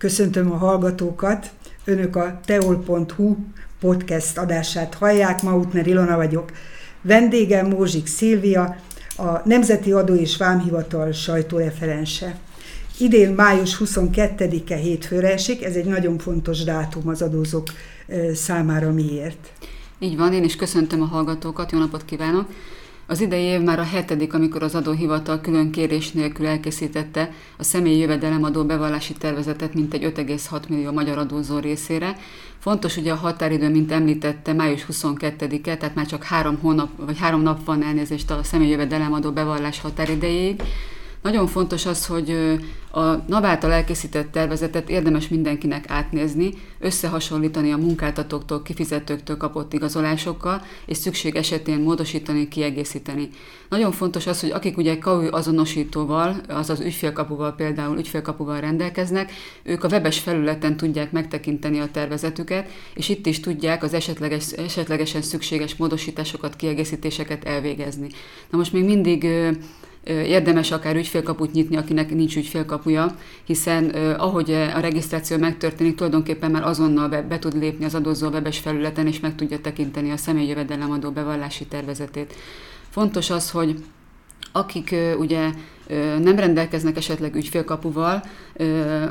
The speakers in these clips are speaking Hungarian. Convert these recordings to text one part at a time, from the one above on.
Köszöntöm a hallgatókat. Önök a teol.hu podcast adását hallják. Mautner Ilona vagyok. Vendégem Mózsik Szilvia, a Nemzeti Adó és Vámhivatal sajtóreferense. Idén május 22-e hétfőre esik, ez egy nagyon fontos dátum az adózók számára. Miért? Így van, én is köszöntöm a hallgatókat, jó napot kívánok! Az idei év már a hetedik, amikor az adóhivatal külön kérés nélkül elkészítette a személyi jövedelemadó bevallási tervezetet mintegy 5,6 millió magyar adózó részére. Fontos ugye a határidő, mint említette, május 22-e, tehát már csak három hónap, vagy három nap van elnézést a személyi jövedelemadó bevallás határidejéig. Nagyon fontos az, hogy a NAV által elkészített tervezetet érdemes mindenkinek átnézni, összehasonlítani a munkáltatóktól, kifizetőktől kapott igazolásokkal, és szükség esetén módosítani, kiegészíteni. Nagyon fontos az, hogy akik ugye KAU azonosítóval, azaz ügyfélkapuval például ügyfélkapuval rendelkeznek, ők a webes felületen tudják megtekinteni a tervezetüket, és itt is tudják az esetleges, esetlegesen szükséges módosításokat, kiegészítéseket elvégezni. Na most még mindig érdemes akár ügyfélkaput nyitni, akinek nincs ügyfélkapuja, hiszen ahogy a regisztráció megtörténik, tulajdonképpen már azonnal be, be tud lépni az adózó webes felületen, és meg tudja tekinteni a személyi jövedelemadó bevallási tervezetét. Fontos az, hogy akik ugye nem rendelkeznek esetleg ügyfélkapuval,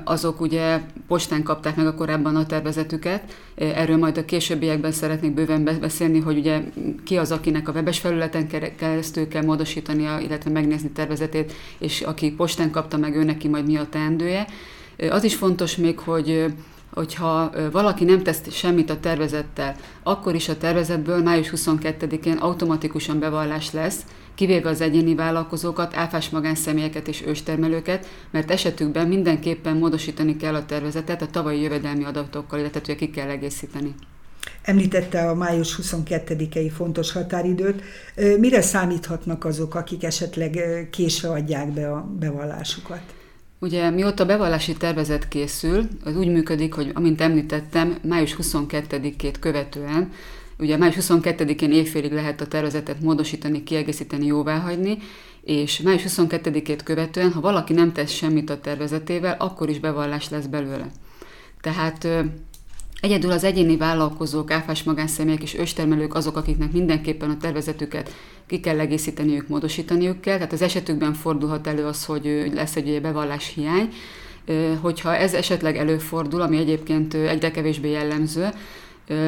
azok ugye postán kapták meg a korábban a tervezetüket. Erről majd a későbbiekben szeretnék bőven beszélni, hogy ugye ki az, akinek a webes felületen keresztül kell módosítania, illetve megnézni tervezetét, és aki postán kapta meg, ő neki majd mi a teendője. Az is fontos még, hogy hogyha valaki nem tesz semmit a tervezettel, akkor is a tervezetből május 22-én automatikusan bevallás lesz, kivéve az egyéni vállalkozókat, áfás magánszemélyeket és őstermelőket, mert esetükben mindenképpen módosítani kell a tervezetet a tavalyi jövedelmi adatokkal, illetve ki kell egészíteni. Említette a május 22-i fontos határidőt. Mire számíthatnak azok, akik esetleg késve adják be a bevallásukat? Ugye mióta bevallási tervezet készül, az úgy működik, hogy amint említettem, május 22-ét követően Ugye május 22-én évfélig lehet a tervezetet módosítani, kiegészíteni, jóváhagyni, és május 22-ét követően, ha valaki nem tesz semmit a tervezetével, akkor is bevallás lesz belőle. Tehát Egyedül az egyéni vállalkozók, áfás magánszemélyek és őstermelők azok, akiknek mindenképpen a tervezetüket ki kell egészíteniük, módosítaniuk kell. Tehát az esetükben fordulhat elő az, hogy lesz egy bevallás hiány. Hogyha ez esetleg előfordul, ami egyébként egyre kevésbé jellemző,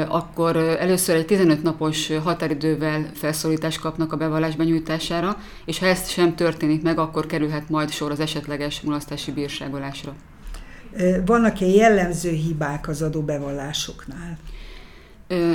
akkor először egy 15 napos határidővel felszólítást kapnak a bevallás benyújtására, és ha ez sem történik meg, akkor kerülhet majd sor az esetleges mulasztási bírságolásra. Vannak-e jellemző hibák az adóbevallásoknál?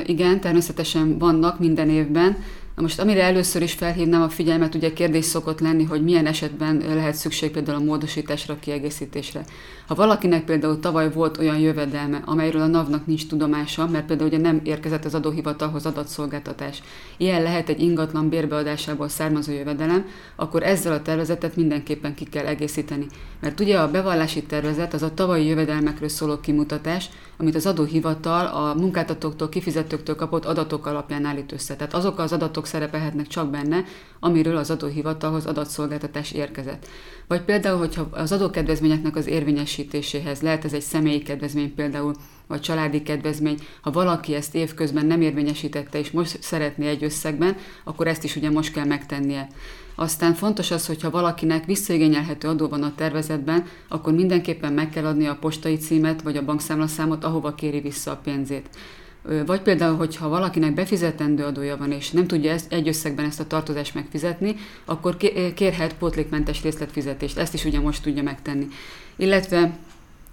Igen, természetesen vannak minden évben. Na most amire először is felhívnám a figyelmet, ugye kérdés szokott lenni, hogy milyen esetben lehet szükség például a módosításra, kiegészítésre. Ha valakinek például tavaly volt olyan jövedelme, amelyről a NAV-nak nincs tudomása, mert például ugye nem érkezett az adóhivatalhoz adatszolgáltatás, ilyen lehet egy ingatlan bérbeadásából származó jövedelem, akkor ezzel a tervezetet mindenképpen ki kell egészíteni. Mert ugye a bevallási tervezet az a tavalyi jövedelmekről szóló kimutatás, amit az adóhivatal a munkáltatóktól, kifizetőktől kapott adatok alapján állít össze. Tehát azok az adatok szerepelhetnek csak benne, amiről az adóhivatalhoz adatszolgáltatás érkezett. Vagy például, hogyha az adókedvezményeknek az érvényesítéséhez lehet ez egy személyi kedvezmény például, vagy családi kedvezmény, ha valaki ezt évközben nem érvényesítette, és most szeretné egy összegben, akkor ezt is ugye most kell megtennie. Aztán fontos az, hogyha valakinek visszaigényelhető adó van a tervezetben, akkor mindenképpen meg kell adni a postai címet vagy a bankszámlaszámot, ahova kéri vissza a pénzét. Vagy például, hogyha valakinek befizetendő adója van, és nem tudja ezt, egy összegben ezt a tartozást megfizetni, akkor kérhet pótlékmentes részletfizetést. Ezt is ugye most tudja megtenni. Illetve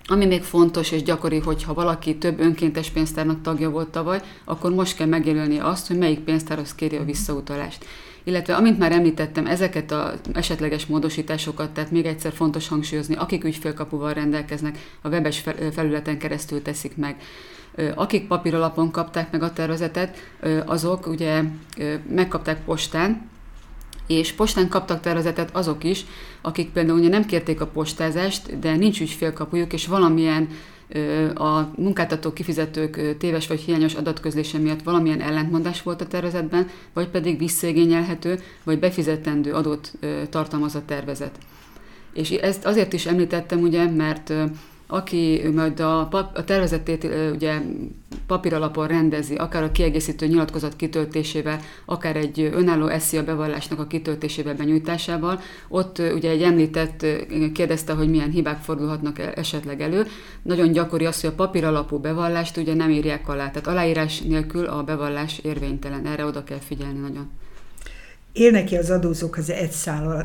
ami még fontos és gyakori, hogy ha valaki több önkéntes pénztárnak tagja volt tavaly, akkor most kell megjelölni azt, hogy melyik pénztárhoz kéri a visszautalást. Illetve, amint már említettem, ezeket az esetleges módosításokat, tehát még egyszer fontos hangsúlyozni, akik ügyfélkapuval rendelkeznek, a webes felületen keresztül teszik meg. Akik papír alapon kapták meg a tervezetet, azok ugye megkapták postán, és postán kaptak tervezetet azok is, akik például ugye nem kérték a postázást, de nincs ügyfélkapujuk, és valamilyen a munkáltatók, kifizetők téves vagy hiányos adatközlése miatt valamilyen ellentmondás volt a tervezetben, vagy pedig visszaigényelhető, vagy befizetendő adót tartalmaz a tervezet. És ezt azért is említettem, ugye, mert aki majd a, pap, a tervezetét ugye papíralapon rendezi, akár a kiegészítő nyilatkozat kitöltésével, akár egy önálló a bevallásnak a kitöltésével, benyújtásával. Ott ugye egy említett kérdezte, hogy milyen hibák fordulhatnak e, esetleg elő. Nagyon gyakori az, hogy a papíralapú bevallást ugye nem írják alá, tehát aláírás nélkül a bevallás érvénytelen. Erre oda kell figyelni nagyon. Élnek-e az adózók az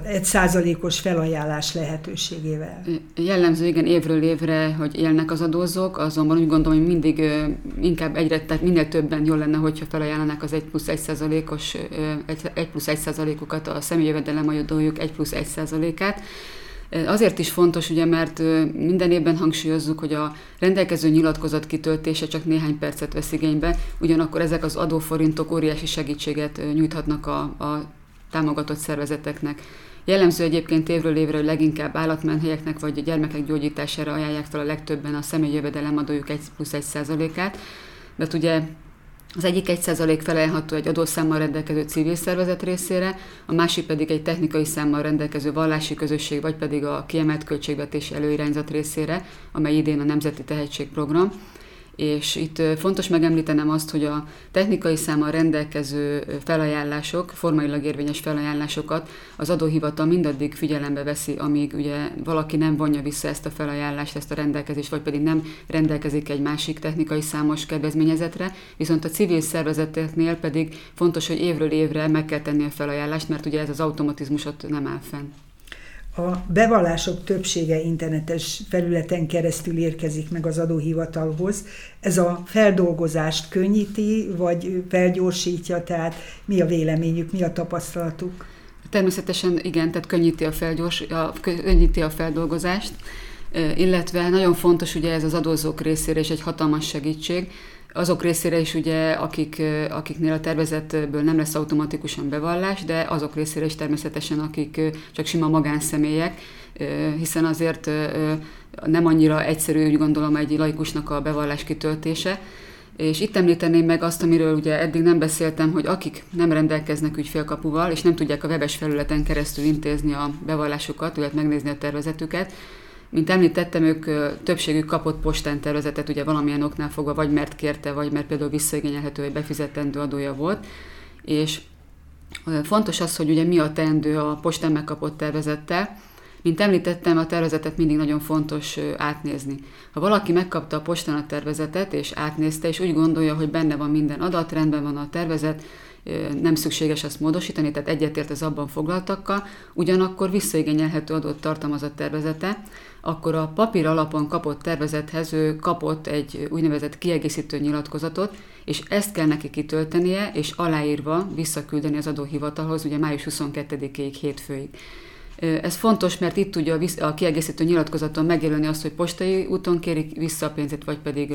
egy százalékos felajánlás lehetőségével? Jellemző, igen, évről évre, hogy élnek az adózók, azonban úgy gondolom, hogy mindig inkább egyre, tehát minél többen jól lenne, hogyha felajánlanak az 1 plusz 1 százalékos, 1 plusz 1 százalékokat, a személyi jövedelem adójuk 1 plusz 1 százalékát. Azért is fontos, ugye, mert minden évben hangsúlyozzuk, hogy a rendelkező nyilatkozat kitöltése csak néhány percet vesz igénybe, ugyanakkor ezek az adóforintok óriási segítséget nyújthatnak a, a támogatott szervezeteknek. Jellemző egyébként évről évre, hogy leginkább állatmenhelyeknek vagy a gyermekek gyógyítására ajánlják fel a legtöbben a személyi jövedelemadójuk 1 plusz 1 százalékát, de hát ugye az egyik 1% felajánlható egy adószámmal rendelkező civil szervezet részére, a másik pedig egy technikai számmal rendelkező vallási közösség, vagy pedig a kiemelt költségvetési előirányzat részére, amely idén a Nemzeti Tehetségprogram és itt fontos megemlítenem azt, hogy a technikai számmal rendelkező felajánlások, formailag érvényes felajánlásokat az adóhivatal mindaddig figyelembe veszi, amíg ugye valaki nem vonja vissza ezt a felajánlást, ezt a rendelkezést, vagy pedig nem rendelkezik egy másik technikai számos kedvezményezetre, viszont a civil szervezeteknél pedig fontos, hogy évről évre meg kell tenni a felajánlást, mert ugye ez az automatizmusot nem áll fenn. A bevallások többsége internetes felületen keresztül érkezik meg az adóhivatalhoz. Ez a feldolgozást könnyíti, vagy felgyorsítja, tehát mi a véleményük, mi a tapasztalatuk? Természetesen igen, tehát könnyíti a, felgyors, a, könnyíti a feldolgozást, illetve nagyon fontos ugye ez az adózók részére is egy hatalmas segítség, azok részére is ugye, akik, akiknél a tervezetből nem lesz automatikusan bevallás, de azok részére is természetesen, akik csak sima magánszemélyek, hiszen azért nem annyira egyszerű, úgy gondolom, egy laikusnak a bevallás kitöltése, és itt említeném meg azt, amiről ugye eddig nem beszéltem, hogy akik nem rendelkeznek ügyfélkapuval, és nem tudják a webes felületen keresztül intézni a bevallásukat, illetve megnézni a tervezetüket, mint említettem, ők többségük kapott postán tervezetet, ugye valamilyen oknál fogva, vagy mert kérte, vagy mert például visszaigényelhető, vagy befizetendő adója volt. És fontos az, hogy ugye mi a teendő a postán megkapott tervezettel. Mint említettem, a tervezetet mindig nagyon fontos átnézni. Ha valaki megkapta a postán a tervezetet, és átnézte, és úgy gondolja, hogy benne van minden adat, rendben van a tervezet, nem szükséges azt módosítani, tehát egyetért az abban foglaltakkal, ugyanakkor visszaigényelhető adott tartalmaz a tervezete, akkor a papír alapon kapott tervezethez ő kapott egy úgynevezett kiegészítő nyilatkozatot, és ezt kell neki kitöltenie, és aláírva visszaküldeni az adóhivatalhoz, ugye május 22-ig hétfőig. Ez fontos, mert itt tudja a kiegészítő nyilatkozaton megjelölni azt, hogy postai úton kérik vissza a pénzét, vagy pedig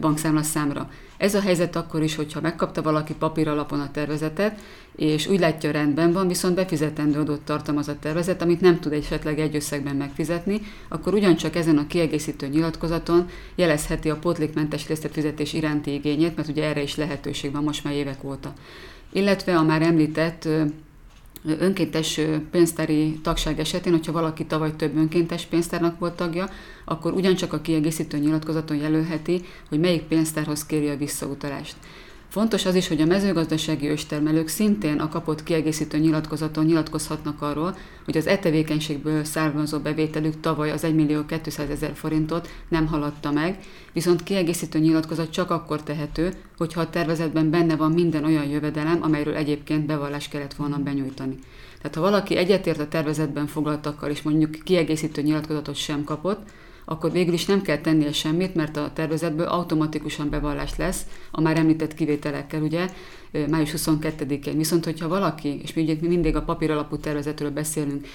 bankszámlaszámra. Ez a helyzet akkor is, hogyha megkapta valaki papír alapon a tervezetet, és úgy látja rendben van, viszont befizetendő adott tartalmaz a tervezet, amit nem tud esetleg egy összegben megfizetni, akkor ugyancsak ezen a kiegészítő nyilatkozaton jelezheti a pótlékmentes részletfizetés iránti igényét, mert ugye erre is lehetőség van most már évek óta. Illetve a már említett önkéntes pénztári tagság esetén, hogyha valaki tavaly több önkéntes pénztárnak volt tagja, akkor ugyancsak a kiegészítő nyilatkozaton jelölheti, hogy melyik pénztárhoz kéri a visszautalást. Fontos az is, hogy a mezőgazdasági őstermelők szintén a kapott kiegészítő nyilatkozaton nyilatkozhatnak arról, hogy az e tevékenységből származó bevételük tavaly az 1 millió 200 ezer forintot nem haladta meg, viszont kiegészítő nyilatkozat csak akkor tehető, hogyha a tervezetben benne van minden olyan jövedelem, amelyről egyébként bevallást kellett volna benyújtani. Tehát ha valaki egyetért a tervezetben foglaltakkal, és mondjuk kiegészítő nyilatkozatot sem kapott, akkor végül is nem kell tennie semmit, mert a tervezetből automatikusan bevallás lesz, a már említett kivételekkel, ugye, május 22-én. Viszont, hogyha valaki, és mi ugye mindig a papír alapú tervezetről beszélünk,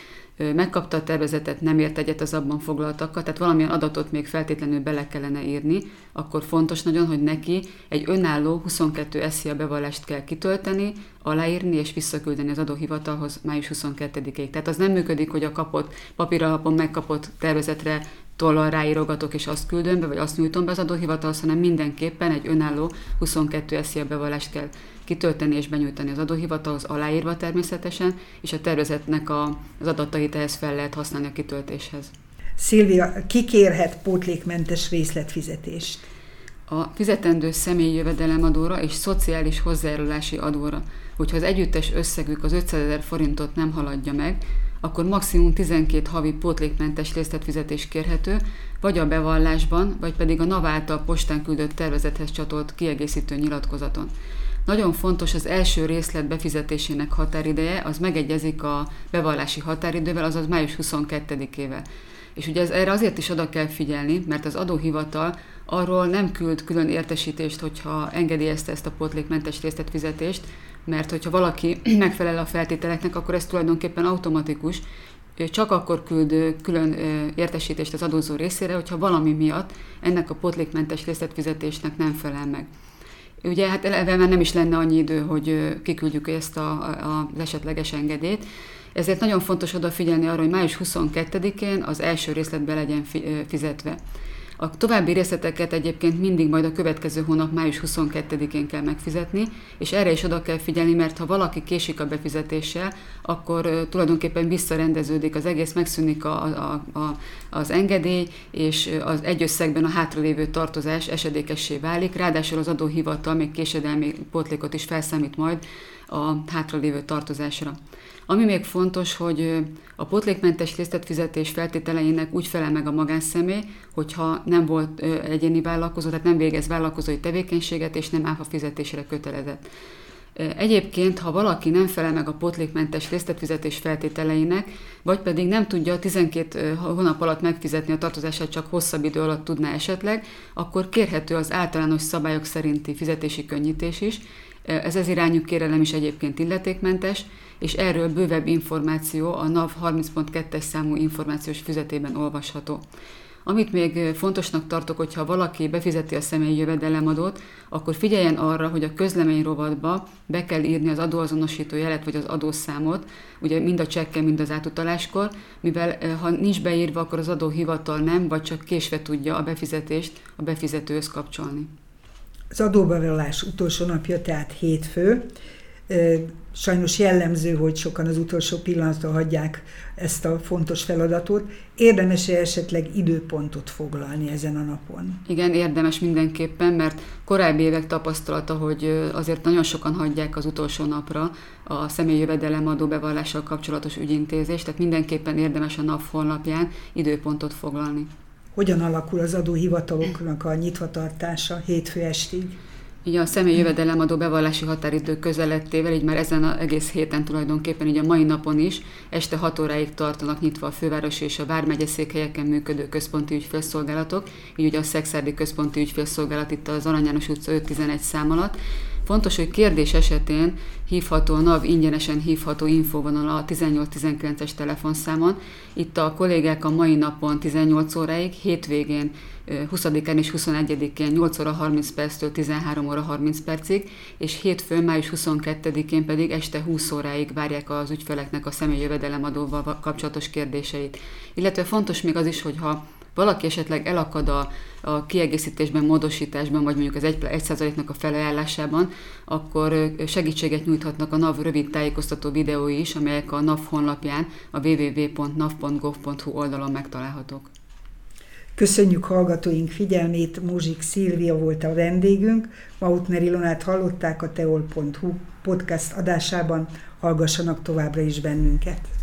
megkapta a tervezetet, nem ért egyet az abban foglaltakkal, tehát valamilyen adatot még feltétlenül bele kellene írni, akkor fontos nagyon, hogy neki egy önálló 22 SZIA bevallást kell kitölteni, aláírni és visszaküldeni az adóhivatalhoz május 22-ig. Tehát az nem működik, hogy a kapott papír alapon megkapott tervezetre tollal ráírogatok és azt küldöm be, vagy azt nyújtom be az adóhivatalhoz, hanem mindenképpen egy önálló 22 SZIA bevallást kell kitölteni és benyújtani az adóhivatalhoz, aláírva természetesen, és a tervezetnek a, az adatait ehhez fel lehet használni a kitöltéshez. Szilvia, kikérhet pótlékmentes részletfizetést? A fizetendő személyi jövedelemadóra és szociális hozzájárulási adóra. Hogyha az együttes összegük az 500 ezer forintot nem haladja meg, akkor maximum 12 havi pótlékmentes részletfizetés kérhető, vagy a bevallásban, vagy pedig a NAV által postán küldött tervezethez csatolt kiegészítő nyilatkozaton. Nagyon fontos az első részlet befizetésének határideje, az megegyezik a bevallási határidővel, azaz május 22-ével. És ugye ez, erre azért is oda kell figyelni, mert az adóhivatal arról nem küld külön értesítést, hogyha engedélyezte ezt a pótlékmentes részletfizetést, mert hogyha valaki megfelel a feltételeknek, akkor ez tulajdonképpen automatikus, csak akkor küld külön értesítést az adózó részére, hogyha valami miatt ennek a pótlékmentes részletfizetésnek nem felel meg. Ugye hát eleve már nem is lenne annyi idő, hogy kiküldjük ezt a, a, az esetleges engedélyt, ezért nagyon fontos odafigyelni arra, hogy május 22-én az első részletbe legyen fizetve. A további részleteket egyébként mindig majd a következő hónap május 22-én kell megfizetni, és erre is oda kell figyelni, mert ha valaki késik a befizetéssel, akkor tulajdonképpen visszarendeződik az egész, megszűnik a, a, a, az engedély, és az egy összegben a hátralévő tartozás esedékessé válik, ráadásul az adóhivatal még késedelmi pótlékot is felszámít majd a hátralévő tartozásra. Ami még fontos, hogy a pótlékmentes részletfizetés feltételeinek úgy felel meg a magánszemély, hogyha nem volt egyéni vállalkozó, tehát nem végez vállalkozói tevékenységet, és nem áfa fizetésre kötelezett. Egyébként, ha valaki nem felel meg a pótlékmentes részletfizetés feltételeinek, vagy pedig nem tudja 12 hónap alatt megfizetni a tartozását, csak hosszabb idő alatt tudná esetleg, akkor kérhető az általános szabályok szerinti fizetési könnyítés is. Ez az irányú kérelem is egyébként illetékmentes, és erről bővebb információ a NAV 30.2-es számú információs füzetében olvasható. Amit még fontosnak tartok, hogyha valaki befizeti a személyi jövedelemadót, akkor figyeljen arra, hogy a közlemény rovatba be kell írni az adóazonosító jelet vagy az adószámot, ugye mind a csekke, mind az átutaláskor, mivel ha nincs beírva, akkor az adóhivatal nem, vagy csak késve tudja a befizetést a befizetőhöz kapcsolni. Az adóbevallás utolsó napja, tehát hétfő, Sajnos jellemző, hogy sokan az utolsó pillanatra hagyják ezt a fontos feladatot. Érdemes-e esetleg időpontot foglalni ezen a napon? Igen, érdemes mindenképpen, mert korábbi évek tapasztalata, hogy azért nagyon sokan hagyják az utolsó napra a személyi jövedelemadó bevallással kapcsolatos ügyintézést, tehát mindenképpen érdemes a nap honlapján időpontot foglalni. Hogyan alakul az adóhivataloknak a nyitvatartása hétfő estig? Így a személy jövedelemadó bevallási határidő közelettével, így már ezen az egész héten tulajdonképpen, így a mai napon is, este 6 óráig tartanak nyitva a fővárosi és a vármegye székhelyeken működő központi ügyfélszolgálatok, így ugye a Szexárdi Központi Ügyfélszolgálat itt az Arany János utca 511 szám alatt, Fontos, hogy kérdés esetén hívható a NAV ingyenesen hívható infóvonal a 1819-es telefonszámon. Itt a kollégák a mai napon 18 óráig, hétvégén 20-án és 21-én 8 óra 30 perctől 13 óra 30 percig, és hétfőn, május 22-én pedig este 20 óráig várják az ügyfeleknek a személyi jövedelemadóval kapcsolatos kérdéseit. Illetve fontos még az is, hogy ha valaki esetleg elakad a, a kiegészítésben, módosításban, vagy mondjuk az 1%-nak a felajánlásában, akkor segítséget nyújthatnak a NAV rövid tájékoztató videói is, amelyek a NAV honlapján, a www.nav.gov.hu oldalon megtalálhatók. Köszönjük hallgatóink figyelmét, Muzsik Szilvia volt a vendégünk, Mautner Ilonát hallották a teol.hu podcast adásában, hallgassanak továbbra is bennünket.